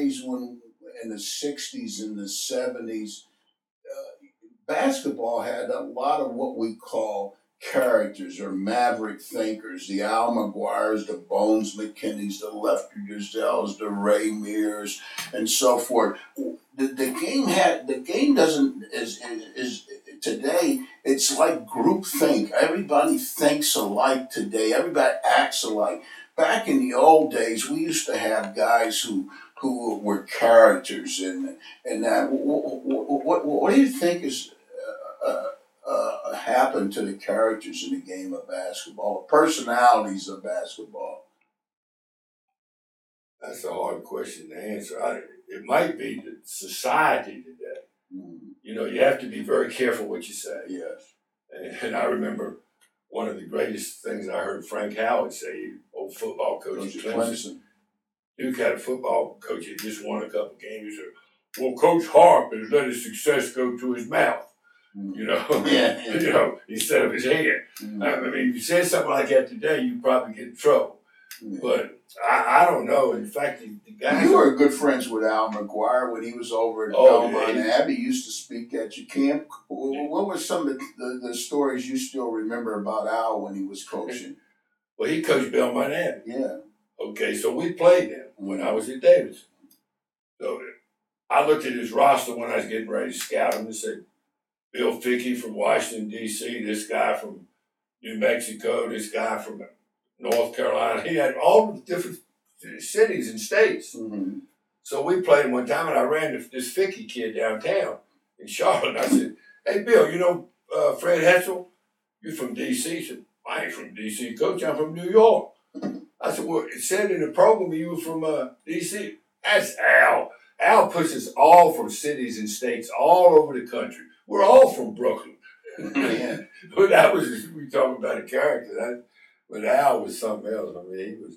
days when, in the '60s and the '70s, uh, basketball had a lot of what we call characters or maverick thinkers. The Al McGuires, the Bones McKinneys, the Lefty Driesells, the Ray Mears, and so forth. The, the game had the game doesn't is, is is today. It's like group think. Everybody thinks alike today. Everybody acts alike back in the old days, we used to have guys who who were characters, and and that. What, what, what do you think is uh, uh, uh, happened to the characters in the game of basketball, the personalities of basketball? That's a hard question to answer. I, it might be the society today. Mm, You know, you have to be very careful what you say. yes. And, and I remember one of the greatest things I heard Frank Howard say, old football coach Coach at Clemson. Clemson. Duke had a football coach that just won a couple games. He said, "Well, Coach Harp has let his success go to his mouth." Mm. You know, Yeah, yeah. you know, instead of his head. Mm, I mean, if you said something like that today, you'd probably get in trouble. yeah. But I, I don't know. In fact, the, the guys. You were good friends with Al McGuire when he was over at Oh, Belmont yeah. Abbey. Used to speak at your camp. What were some of the, the, the stories you still remember about Al when he was coaching? well, he coached Belmont Abbey. Yeah. Okay, so we played them when I was at Davidson. So I looked at his roster when I was getting ready to scout him and said, Bill Fickey from Washington, D.C., this guy from New Mexico, this guy from North Carolina. He had all the different cities and states. hmm So we played him one time, and I ran this Fickey kid downtown in Charlotte. And I said, Hey, Bill, you know uh, Fred Hetzel? You're from D.C. He said, I ain't from D.C., coach. I'm from New York. I said, Well, it said in the program you were from uh, D.C. That's Al. Al pushes all from cities and states all over the country. We're all from Brooklyn. But that was, we talking about a character. That, but Al was something else. I mean, he was,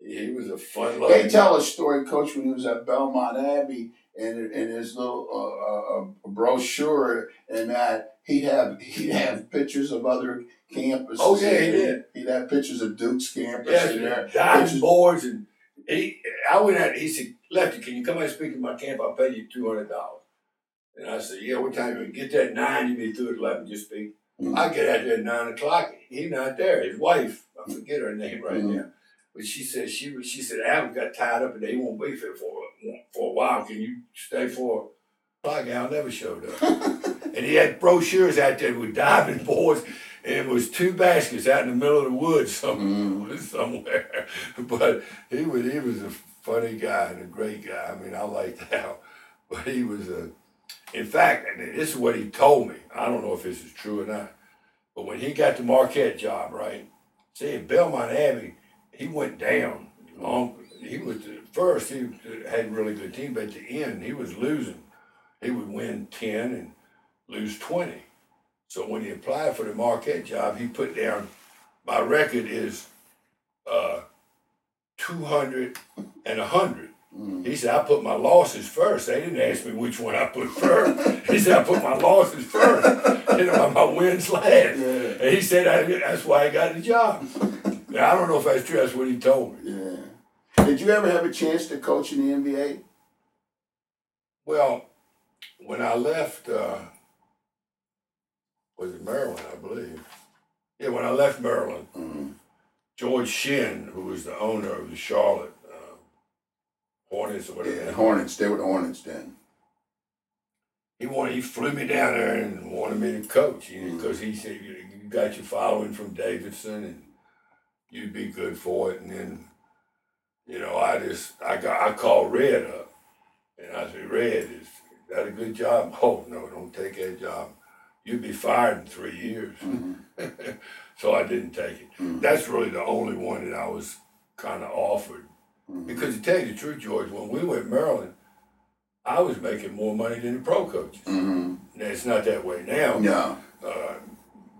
he was a fun guy. They tell a story, Coach, when he was at Belmont Abbey, and in his little uh, uh, brochure, and that he'd have he'd have pictures of other campuses. Oh, yeah, he did. He'd have pictures of Duke's campus in Yeah, there. diving Pictures- boards and he. I went out. He said, "Lefty, can you come out and speak at my camp? I'll pay you two hundred dollars." And I said, "Yeah, what time? You get there at nine. You be through at eleven. Just speak." Mhm. I get out there at nine o'clock. He not there. His wife, I forget her name right Mhm. now, but she said she. She said Al got tied up and he won't be here for for a while. Can you stay for? Like Al never showed up, and he had brochures out there with diving boards. And it was two baskets out in the middle of the woods somewhere. Mhm. somewhere. But he was he was a funny guy and a great guy. I mean, I liked Al, but he was a. In fact, and this is what he told me. I don't know if this is true or not. But when he got the Marquette job, right? See, at Belmont Abbey, he went down. Long, he was at first he had a really good team, but at the end he was losing. He would win ten and lose twenty. So when he applied for the Marquette job, he put down my record is uh, 200 and 100. Mhm. He said, I put my losses first. They didn't ask me which one I put first. he said, I put my losses first. You know, my wins last. Yeah. And he said, I, that's why I got the job. Now, I don't know if that's true. That's what he told me. Yeah. Did you ever have a chance to coach in the NBA? Well, when I left, uh, was it Maryland, I believe? Yeah, when I left Maryland, Mhm. George Shinn, who was the owner of the Charlotte uh, Hornets or whatever, Yeah, Hornets. They were the Hornets then. he wanted he flew me down there and wanted me to coach Mhm. because he said you, you got your following from Davidson and you'd be good for it. And then, you know, I just I got I called Red up and I said, Red, is that a good job? Oh no, don't take that job. You'd be fired in three years. Mhm. so I didn't take it. Mhm. That's really the only one that I was kind of offered. Mhm. Because to tell you the truth, George, when we went Maryland, I was making more money than the pro coaches. Mhm. Now, it's not that way now. No. Uh,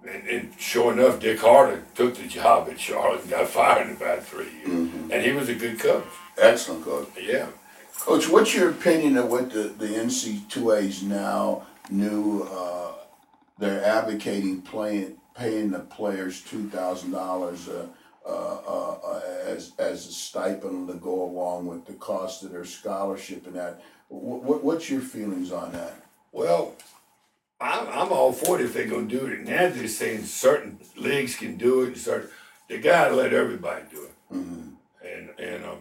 and, and sure enough, Dick Harter took the job at Charlotte and got fired in about three years. Mhm. And he was a good coach. Excellent coach. Yeah. Coach, what's your opinion of what the, the NC2As now new? Uh, they're advocating playing paying the players two thousand dollars uh, uh, uh, as as a stipend to go along with the cost of their scholarship and that. What, what, what's your feelings on that? Well, I'm, I'm all for it if they're gonna do it. And Now they're saying certain leagues can do it, and certain they gotta let everybody do it. Mm-hmm. And and um,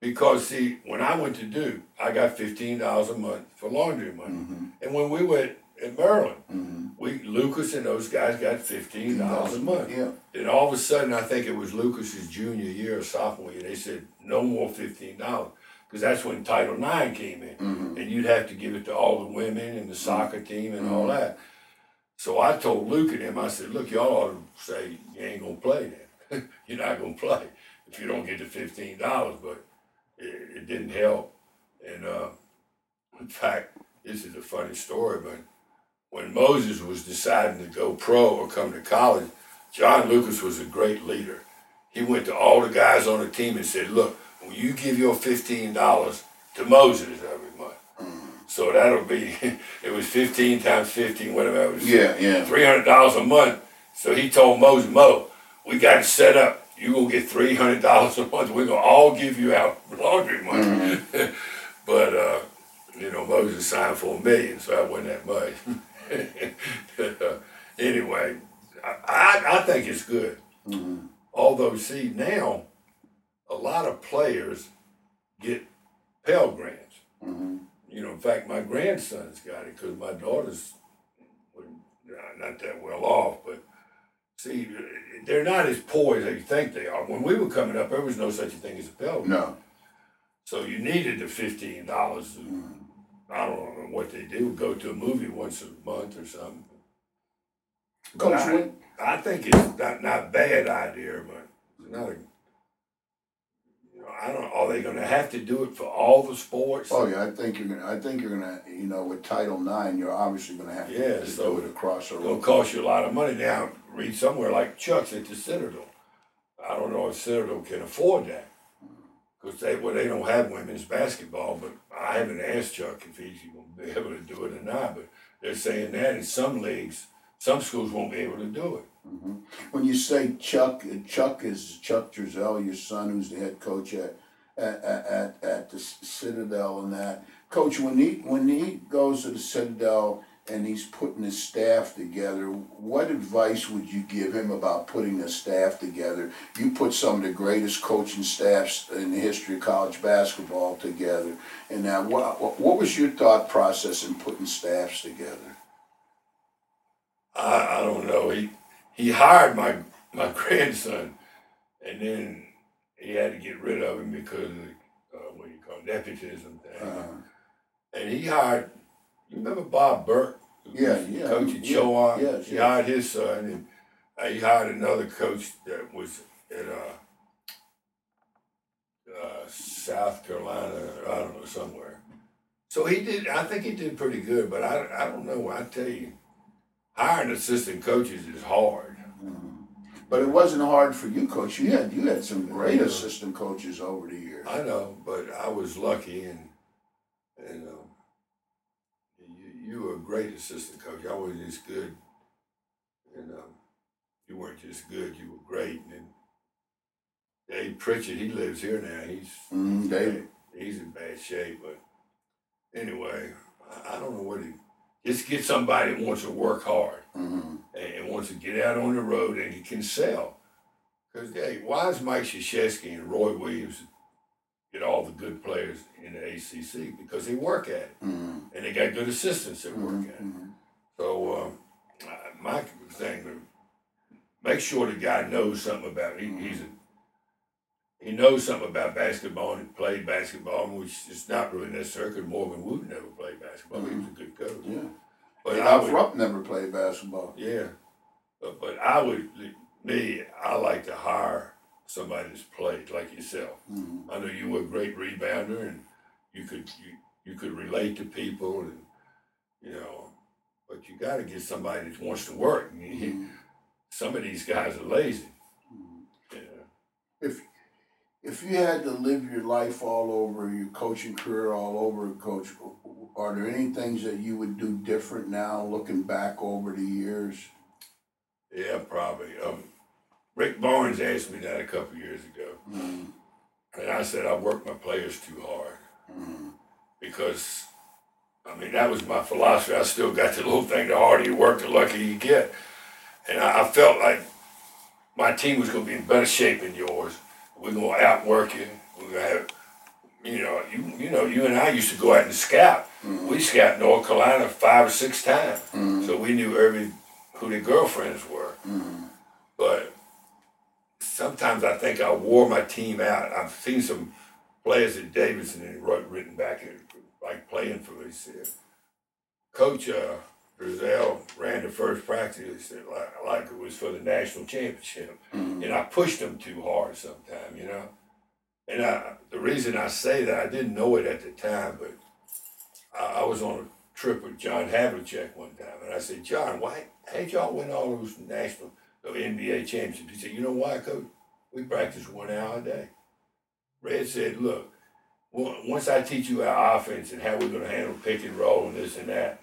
because see, when I went to Duke, I got fifteen dollars a month for laundry money. Mm-hmm. And when we went in Maryland, Mm-hmm. we Lucas and those guys got fifteen dollars a month. Yeah. Then all of a sudden, I think it was Lucas's junior year or sophomore year. They said no more fifteen dollars because that's when Title IX came in, Mm-hmm. and you'd have to give it to all the women and the soccer team and all that. So I told Luke and him, I said, look, y'all ought to say you ain't gonna play then. You're not gonna play if you don't get the fifteen dollars. But it, it didn't help. And uh, in fact, this is a funny story, but when Moses was deciding to go pro or come to college, John Lucas was a great leader. He went to all the guys on the team and said, look, when you give your fifteen dollars to Moses every month, so that'll be it was fifteen times fifteen, whatever it was. Yeah, yeah. Three hundred dollars a month. So he told Moses, Mo, we got it set up. You're gonna get three hundred dollars a month. We're gonna all give you our laundry money. but uh, you know, Moses signed for a million, so that wasn't that much. anyway, I, I, think it's good. Mm-hmm. Although, see, now a lot of players get Pell Grants. Mm-hmm. You know, in fact, my grandson's got it because my daughter's not that well off, but see, they're not as poor as they think they are. When we were coming up, there was no such a thing as a Pell Grant. No. So you needed the fifteen dollars. I don't know what they do. Go to a movie once a month or something. But Coach, I, when, I think it's not not a bad idea, but it's not a. You know, I don't. Are they going to have to do it for all the sports? oh yeah, I think you're gonna, I think you're gonna, you know, with Title IX, you're obviously gonna have to, Yeah, to so- do it across the gonna cost you a lot of money. Now, read somewhere like Chuck's at the Citadel. I don't know if Citadel can afford that. Because they, well, they don't have women's basketball, but I haven't asked Chuck if he's gonna be able to do it or not, but they're saying that in some leagues, some schools won't be able to do it. Mm-hmm. When you say Chuck, Chuck is Chuck Driesell, your son, who's the head coach at at at, at the Citadel and that. Coach, when he when he goes to the Citadel and he's putting his staff together, what advice would you give him about putting the staff together? You put some of the greatest coaching staffs in the history of college basketball together. And now, what what- was your thought process in putting staffs together? I, I don't know. He he hired my my grandson, and then he had to get rid of him because of uh, what do you call it, nepotism thing. Uh, And he hired, you remember Bob Burke? Yeah, yeah, Coach at yeah, Chowan? yes, He hired his son, and uh, he hired another coach that was at uh, uh, South Carolina, or I don't know, somewhere. So he did, I think he did pretty good, but I, I don't know. I tell you, hiring assistant coaches is hard. But it wasn't hard for you, coach. You had you had some great Yeah. assistant coaches over the years. I know, but I was lucky, and and um, you, were a great assistant coach. I wasn't just good, and um, you weren't just good. You were great. And Dave Pritchett, he lives here now. He's Mm, Dave. he's in bad shape, but anyway, I, I don't know what he. Just get somebody that wants to work hard hmm and, and wants to get out on the road and he can sell. Because hey, why is Mike Krzyzewski and Roy Williams get all the good players in the ACC? Because they work at it hmm and they got good assistants that work at it. hmm So um, uh, my thing, make sure the guy knows something about it. He, he's a, he knows something about basketball and played basketball, which is not really necessary because Morgan Wooten never played basketball. He was a good coach. Yeah. But But I would, Rupp never played basketball. yeah, but, but I would, me, I like to hire somebody that's played like yourself. hmm I know you were a great rebounder and you could you, you could relate to people and you know, but you got to get somebody that wants to work. You- Some of these guys are lazy. You know. If if you had to live your life all over, your coaching career all over, coach, are there any things that you would do different now, looking back over the years? Yeah, probably. Um, Rick Barnes asked me that a couple years ago, Mm, And I said I work my players too hard Mhm. because, I mean, that was my philosophy. I still got the little thing: the harder you work, the luckier you get. And I, I felt like my team was going to be in better shape than yours. We're going to outwork you. We're going to have, you know, you you know, you and I used to go out and scout. We scout North Carolina five or six times, so we knew every who their girlfriends were. But sometimes I think I wore my team out. I've seen some players at Davidson and wrote written back like playing for me said, Coach uh, Driesell ran the first practice like, like it was for the national championship, and I pushed them too hard sometimes, you know. And I, the reason I say that I didn't know it at the time, but I, I was on a trip with John Havlicek one time, and I said, John, why how'd y'all win all those national the NBA championships? He said, You know why, Coach? We practice one hour a day. Red said, Look, once I teach you our offense and how we're going to handle pick and roll and this and that,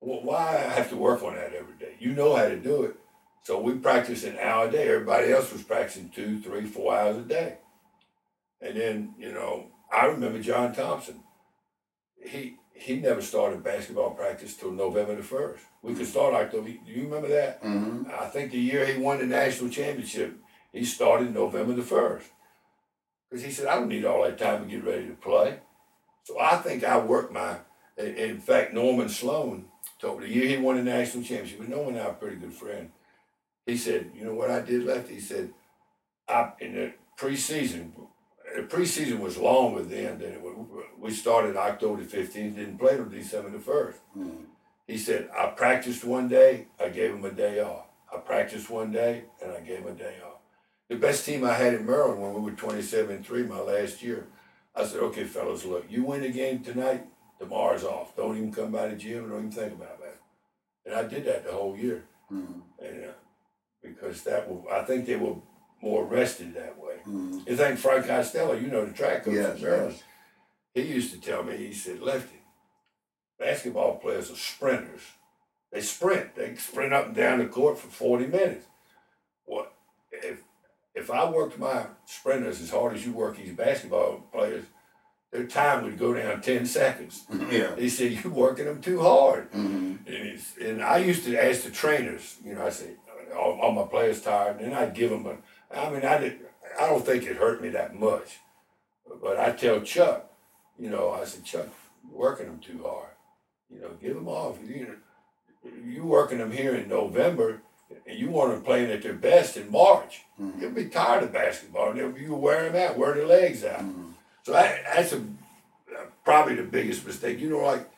well, why I have to work on that every day? You know how to do it. So we practice an hour a day. Everybody else was practicing two, three, four hours a day. And then, you know, I remember John Thompson. He he never started basketball practice till November the first. We could start October. Do you remember that? Mhm. I think the year he won the national championship, he started November the first. Because he said, I don't need all that time to get ready to play. So I think I worked my. In in fact, Norman Sloan told me the year he won the national championship. But Norman and I are a pretty good friend. He said, you know what I did left? He said, I in the preseason. The preseason was longer then than it was. We started October the fifteenth, didn't play till December the first. Mhm. He said, I practiced one day, I gave him a day off. I practiced one day, and I gave him a day off. The best team I had in Maryland when we were 27 3 my last year, I said, okay, fellas, look, you win the game tonight, tomorrow's off. Don't even come by the gym, don't even think about that. And I did that the whole year. Mhm. And, uh, because that will, I think they were more rested that way. Mhm. You think Frank Costello, you know the track coach Yes, in Maryland, yes. he used to tell me, he said, Lefty, basketball players are sprinters. They sprint. They sprint up and down the court for 40 minutes. What if if I worked my sprinters as hard as you work these basketball players, their time would go down 10 seconds. Yeah. He said, You're working them too hard. Mhm. And, it's, and I used to ask the trainers, you know, I say, all, all my players tired, and I'd give them a, I mean, I did, I don't think it hurt me that much. But I tell Chuck, you know, I said, Chuck, you're working them too hard. You know, give them off. You know, you working them here in November, and you want them playing at their best in March. Mhm. You'll be tired of basketball, and you wear them out, wear their legs out. Mhm. So that, that's a, probably the biggest mistake. You know, like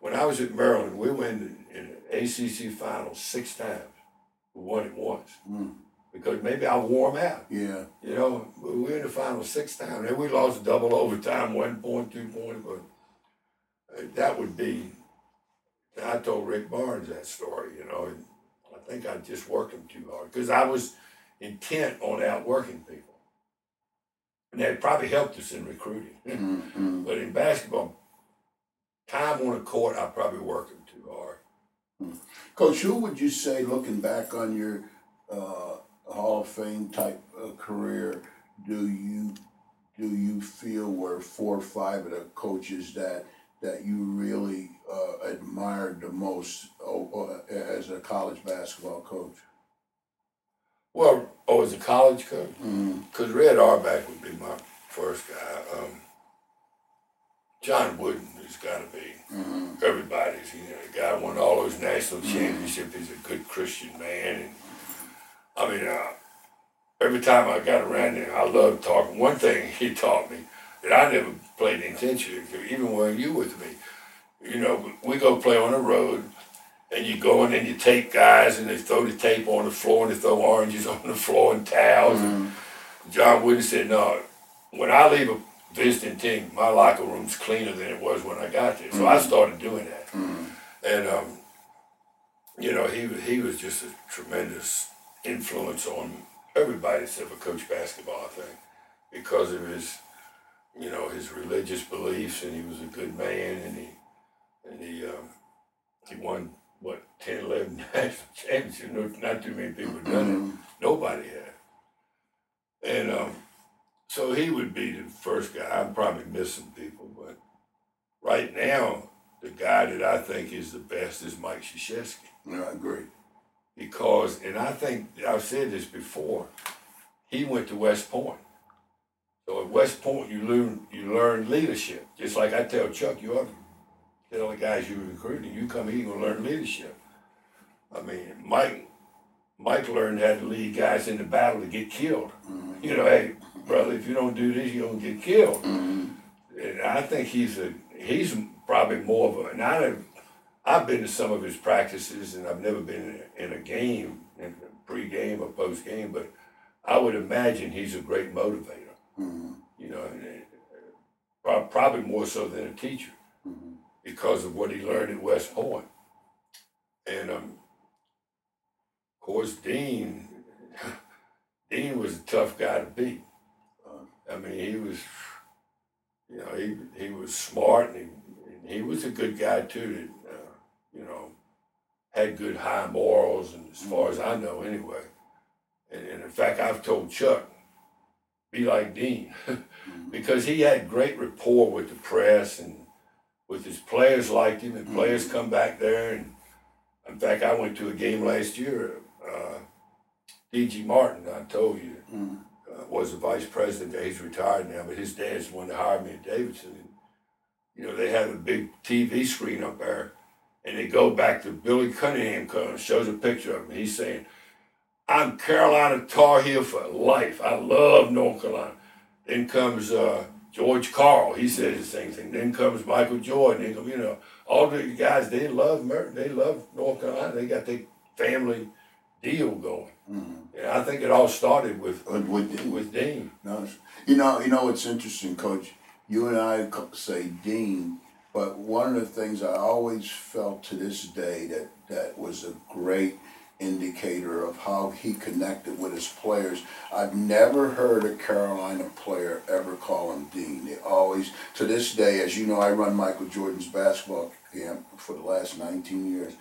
when I was at Maryland, we went in, in ACC finals six times. We won it once Mhm. Because maybe I wore them out. Yeah. You know, we were in the final six times. And we lost double overtime, one point, two points, but uh, that would be. I told Rick Barnes that story. You know, and I think I just worked them too hard because I was intent on outworking people, and that probably helped us in recruiting. Mhm. But in basketball, time on the court, I probably worked them too hard. Coach, who would you say, looking back on your uh, Hall of Fame type uh, career, do you do you feel were four or five of the coaches that that you really uh, admired the most as a college basketball coach? Well, oh, as a college coach, Mm-hmm. because Red Auerbach would be my first guy. Um, John Wooden has got to be Mm-hmm. everybody's. You know, the guy won all those national championships. He's a good Christian man, and I mean, uh, every time I got around him, I loved talking. One thing he taught me that I never played intentionally, even when you with me. You know, we go play on the road, and you go in and you tape guys, and they throw the tape on the floor, and they throw oranges on the floor and towels. And John Wooden said, "No, when I leave a visiting team, my locker room's cleaner than it was when I got there." So I started doing that, and um, you know, he was- he was just a tremendous influence on everybody that's ever coached basketball. I think because of his, you know, his religious beliefs, and he was a good man, and he and he um, he won what 10, 11 national championships. No, not too many people have done it. Nobody had. And um, so he would be the first guy. I'm probably missing people, but right now, the guy that I think is the best is Mike Krzyzewski. Yeah, I agree. Because, and I think I've said this before, he went to West Point. So at West Point, you learn you learn leadership. Just like I tell Chuck, you ought to tell the guys you're recruiting, you come here, you're gonna learn leadership. I mean, Mike, Mike learned how to lead guys in the battle to get killed. Mhm. You know, hey, brother, if you don't do this, you're gonna get killed. Mhm. And I think he's a he's probably more of a. And I I've been to some of his practices, and I've never been in a, game, in a pre-game or post-game, but I would imagine he's a great motivator. Mhm. You know, and, uh, probably more so than a teacher Mhm. because of what he learned at West Point. And um, of course, Dean, Dean was a tough guy to beat. I mean, he was, you know, he he was smart and he, and he was a good guy too. You know had good high morals, and as far as I know, anyway. And, and in fact, I've told Chuck, be like Dean, because he had great rapport with the press and with his players liked him, and players come back there. And in fact, I went to a game last year. Uh, D.G. Martin, I told you, Mhm. uh, was the vice president. He's retired now, but his dad's the one that hired me at Davidson. And, you know, they have a big TV screen up there, and they go back to Billy Cunningham, comes, shows a picture of him. He's saying, I'm Carolina Tar Heel for life. I love North Carolina. Then comes uh, George Karl. He says the same thing. Then comes Michael Jordan. Then come, you know, all the guys, they love Merton. they love North Carolina. They got their family deal going. Mhm. And I think it all started with, with Dean, with Dean. no, you know, you know, it's interesting, Coach. You and I say Dean, but one of the things I always felt to this day that that was a great indicator of how he connected with his players. I've never heard a Carolina player ever call him Dean. They always, to this day, as you know, I run Michael Jordan's basketball camp for the last 19 years.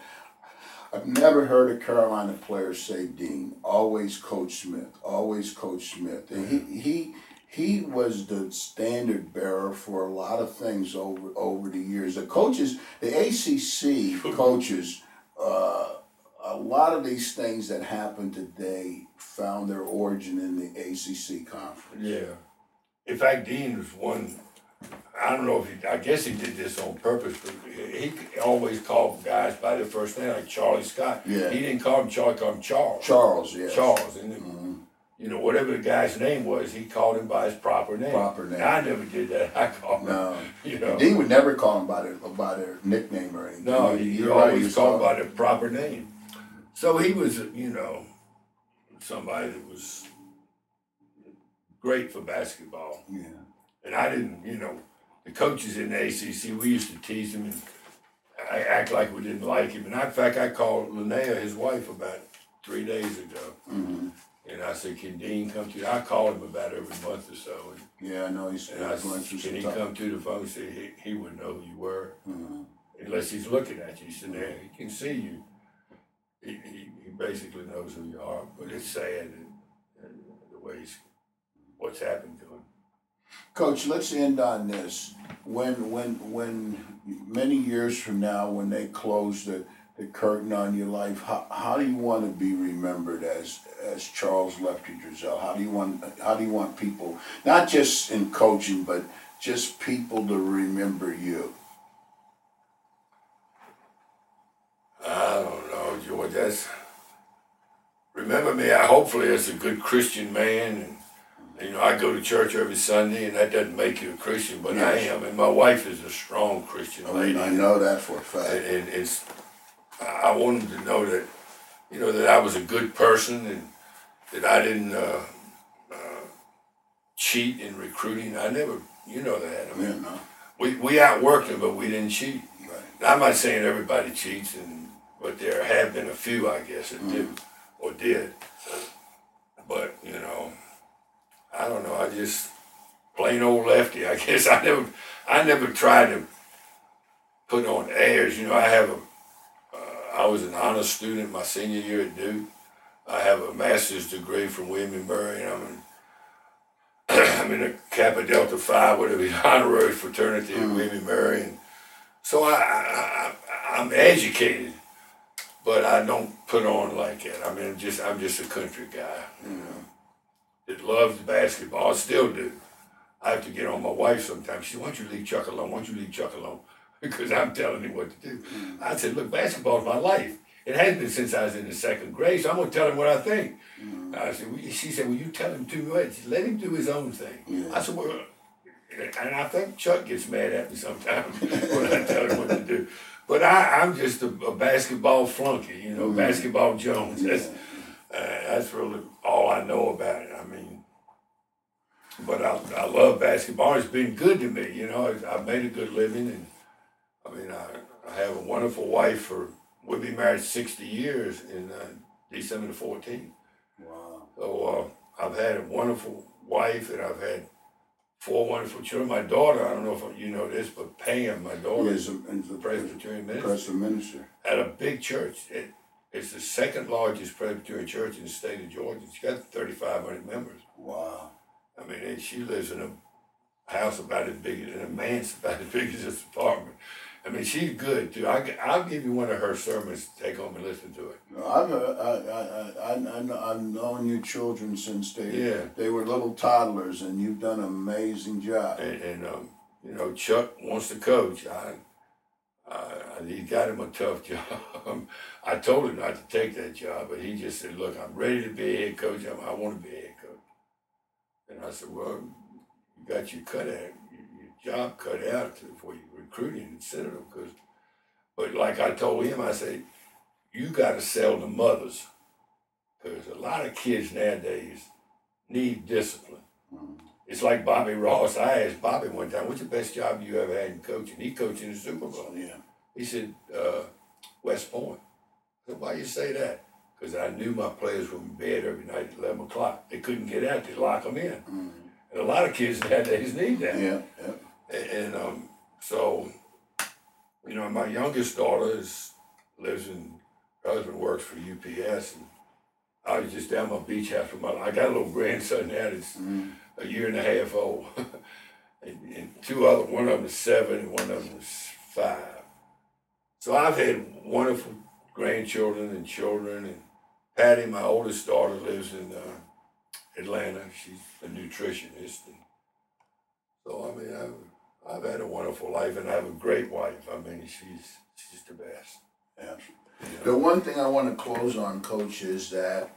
I've never heard a Carolina player say Dean. Always Coach Smith. Always Coach Smith. And he he he was the standard bearer for a lot of things over over the years. The coaches, the ACC coaches, uh, a lot of these things that happen today found their origin in the ACC conference. Yeah. In fact, Dean was one. I don't know if he. I guess he did this on purpose, but he, always called guys by their first name, like Charlie Scott. Yeah. He didn't call him Charlie. Called him Charles. Charles, yes. Charles, and Mhm. You know whatever the guy's name was, he called him by his proper name. Proper name. I never did that. I called him. No. You know. Dean would never call him by their by their nickname or anything. No, he, he always called by the proper name. So he was, you know, somebody that was great for basketball. Yeah. And I didn't, you know, the coaches in the ACC, we used to tease him and I act like we didn't like him. And I, in fact, I called Linnea, his wife, about three days ago. hmm And I said, can Dean come to, you? I call him about every month or so. Yeah, I know he's And, and I going through said, some can he tough. come to the phone? He said, he, he wouldn't know who you were. Mhm. unless he's looking at you. He said, "There, he can see you. He, he, he basically knows who you are, but it's sad and, and the ways what's happened to him. Coach, let's end on this. When when when many years from now, when they close the, the curtain on your life, how, how do you want to be remembered as as Charles Lefty Driesell? How do you want how do you want people not just in coaching, but just people to remember you? I don't know, George. That's remember me. I hopefully as a good Christian man, and you know I go to church every Sunday, and that doesn't make you a Christian, but I am, and my wife is a strong Christian I, lady. mean, I know that for a fact. and it's I wanted to know that you know that I was a good person and that I didn't uh, uh, cheat in recruiting. I never, you know that. I mean, Yeah, no, we we outworked them, but we didn't cheat. right. I'm not saying everybody cheats, and but there have been a few, I guess, that do or did. But you know, I don't know. I just plain old lefty. I guess I never, I never tried to put on airs. You know, I have a, uh, I was an honor student my senior year at Duke. I have a master's degree from William and Mary, and I'm an, I'm in a Kappa Delta Phi, whatever, honorary fraternity at Mm. William Mary. And so I, I, I, I'm educated, but I don't put on like that. I mean, just I'm just a country guy, you know, that loves basketball. I still do. I have to get on my wife sometimes. She said, why don't you leave Chuck alone? Why don't you leave Chuck alone? Because I'm telling him what to do. I said, look, basketball's my life. It has been since I was in the second grade, so I'm gonna tell him what I think. I said, well, she said, well, you tell him too much. Let him do his own thing. Yeah. I said, well, and I think Chuck gets mad at me sometimes when I tell him what to do. But I, I'm just a, a basketball flunky, you know, basketball Jones. That's, uh, that's really all I know about it. I mean, but I, I love basketball. It's been good to me, you know. I've- I've made a good living, and I mean, I, I have a wonderful wife. For we'll be married sixty years in uh, December the fourteenth. Wow. So uh, I've had a wonderful wife, and I've had four wonderful children. My daughter, I don't know if you know this, but Pam, my daughter, Yes, and the Presbyterian minister Presbyterian minister. at a big church. It, it's the second largest Presbyterian church in the state of Georgia. It's got 3,500 members. Wow. I mean, she lives in a house about as big, in a manse about as big as this apartment. I mean, she's good too. I, I'll give you one of her sermons to take home and listen to it. I've, uh, I, I, I, I, I've known your children since they, Yeah. they were little toddlers and you've done an amazing job. And, and um, you know, Chuck wants to coach. I, I, he got him a tough job. I told him not to take that job, but he just said, "Look, I'm ready to be a head coach. I'm, I want to be a head coach." And I said, "Well, you got your cut out, job cut out for you recruiting and Citadel, because." But like I told him, I said, "You got to sell the mothers, because a lot of kids nowadays need discipline." Mhm. It's like Bobby Ross. I asked Bobby one time, "What's the best job you ever had in coaching?" He coached in the Super Bowl. Yeah. He said, uh, "West Point." I said, "Why you say that?" Because I knew my players were in bed every night at eleven o'clock. They couldn't get out; they lock them in. Mhm. And a lot of kids nowadays need that. Yeah, yeah. And, and um, so, you know, my youngest daughter is lives in. Her husband works for UPS, and I was just down my beach house with my. I got a little grandson now that's Mhm. a year and a half old. and, and two other, one of them is seven and one of them is five. So I've had wonderful grandchildren and children. And Patty, my oldest daughter, lives in uh, Atlanta. She's a nutritionist. And so, I mean, I've, I've had a wonderful life and I have a great wife. I mean, she's, she's the best. yeah. The one thing I want to close on, Coach, is that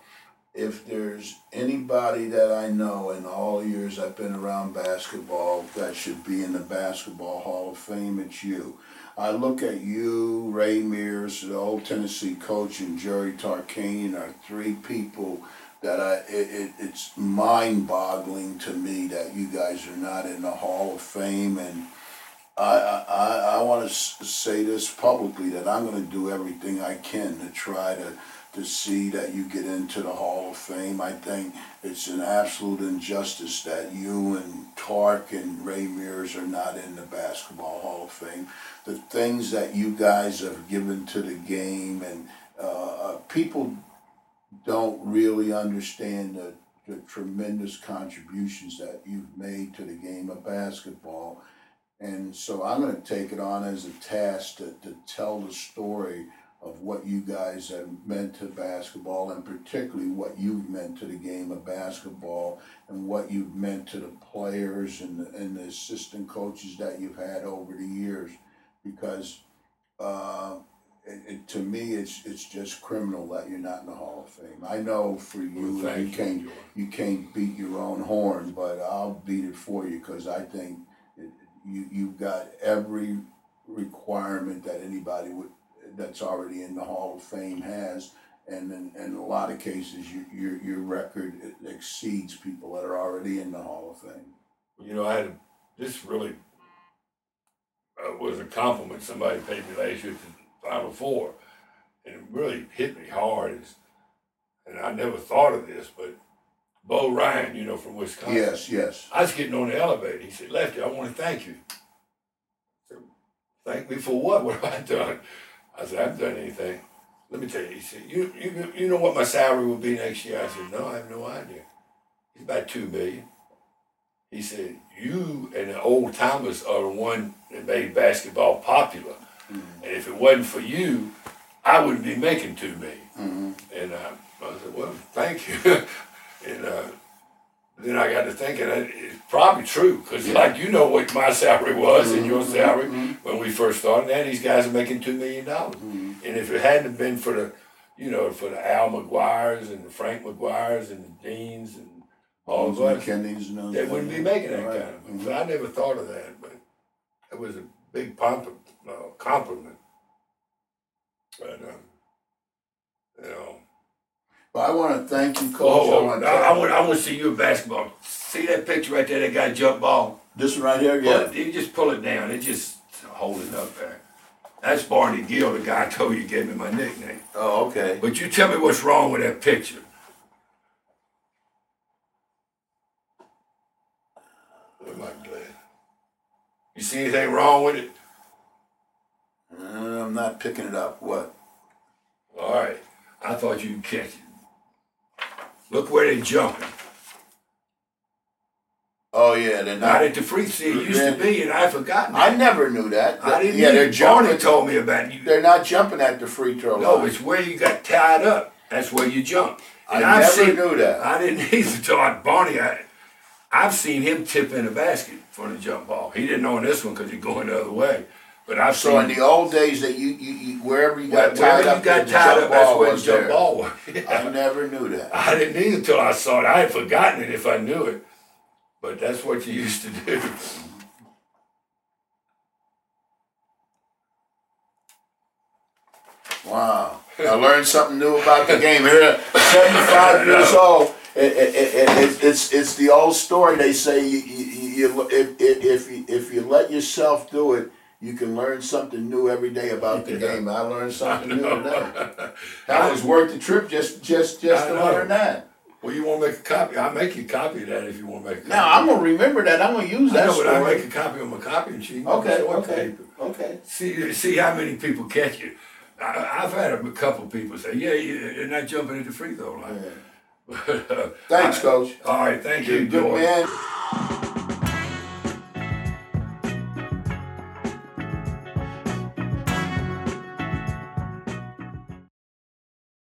if there's anybody that I know in all the years I've been around basketball that should be in the Basketball Hall of Fame, it's you. I look at you, Ray Mears, the old Tennessee coach, and Jerry Tarkanian are three people that I it, it, it's mind-boggling to me that you guys are not in the Hall of Fame and. I, I, I want to say this publicly that I'm going to do everything I can to try to, to see that you get into the Hall of Fame. I think it's an absolute injustice that you and Tark and Ray Mears are not in the Basketball Hall of Fame. The things that you guys have given to the game, and uh, uh, people don't really understand the, the tremendous contributions that you've made to the game of basketball. And so I'm going to take it on as a task to, to tell the story of what you guys have meant to basketball and particularly what you've meant to the game of basketball and what you've meant to the players and the, and the assistant coaches that you've had over the years. Because uh, it, it, to me, it's it's just criminal that you're not in the Hall of Fame. I know for you, Well, you can't you. you can't beat your own horn, but I'll beat it for you because I think it, you you've got every requirement that anybody would that's already in the Hall of Fame has, and in, in a lot of cases, you, your your record exceeds people that are already in the Hall of Fame. You know, I had this really uh, was a compliment somebody paid me last year the Final Four, and it really hit me hard. Is, and I never thought of this, but Bo Ryan, you know, from Wisconsin. Yes, yes. I was getting on the elevator. He said, "Lefty, I want to thank you." I said, "Thank me for what? What have I done?" I said, "I haven't done anything." Let me tell you. He said, "You you you know what my salary will be next year?" I said, "No, I have no idea." It's about two million. He said, "You and the old timers are the one that made basketball popular, and if it wasn't for you, I wouldn't be making two million. Mm-hmm. And uh, I said, "Well, thank you." and uh, then I got to thinking, that it's probably true because, like, you know what my salary was and your mm-hmm. salary mm-hmm. when we first started. Now these guys are making two million dollars, and if it hadn't been for the, you know, for the Al McGuire's and the Frank McGuire's and the Deans and all Those those, McKinney's and those. they wouldn't be making that Right. kind of money. So I never thought of that, but it was a big pomp, uh, compliment. But um, you know, Well, I want to thank you, Coach. oh, I, wanna I, want I want to see you in basketball. See that picture right there? That guy jump ball. This one right here, yeah. you just pull it down. It just hold it up there. That's Barney Gill, the guy I told you gave me my nickname. Oh, okay. But you tell me what's wrong with that picture. Where's my glad? You see anything wrong with it? Uh, I'm not picking it up. What? All right. I thought you'd catch it. Look where they're jumping. Oh yeah, they're Not not. at the free throw it used to be, and I forgotten. I never knew that. I didn't yeah, they're jumping. Barney told me about. You, They're not jumping at the free throw no, line. it's where you got tied up. That's where you jump. I And I've never seen- knew that. I didn't either I, Barney. I, I've seen him tip in a basket for the jump ball. He didn't know in this one because he's going the other way. But I've So in seen the old days, that you, you, you wherever you got tied wherever up, you got the tied jump up, that's ball where the was jump there. ball was. I never knew that. I didn't either until I saw it. I had forgotten it if I knew it. But that's what you used to do. Wow. I learned something new about the game. Here, 75 years old. It, it, it, it, it's it's the old story. They say you, you, you if, if, if you if you let yourself do it, you can learn something new every day about the game. I learned something new today. That was worth the trip just just just I to know. learn that. Well, you want to make a copy? I'll make you a copy of that if you want to make a copy. Now I'm gonna remember that. I'm gonna use I that know, but I make a copy on my copying sheet. Okay, Show it to okay, people. okay. See, see how many people catch you. I, I've had a couple people say, "Yeah, they're not jumping at the free throw line." But, uh, Thanks, Coach. All right, thank You're you, good George. man.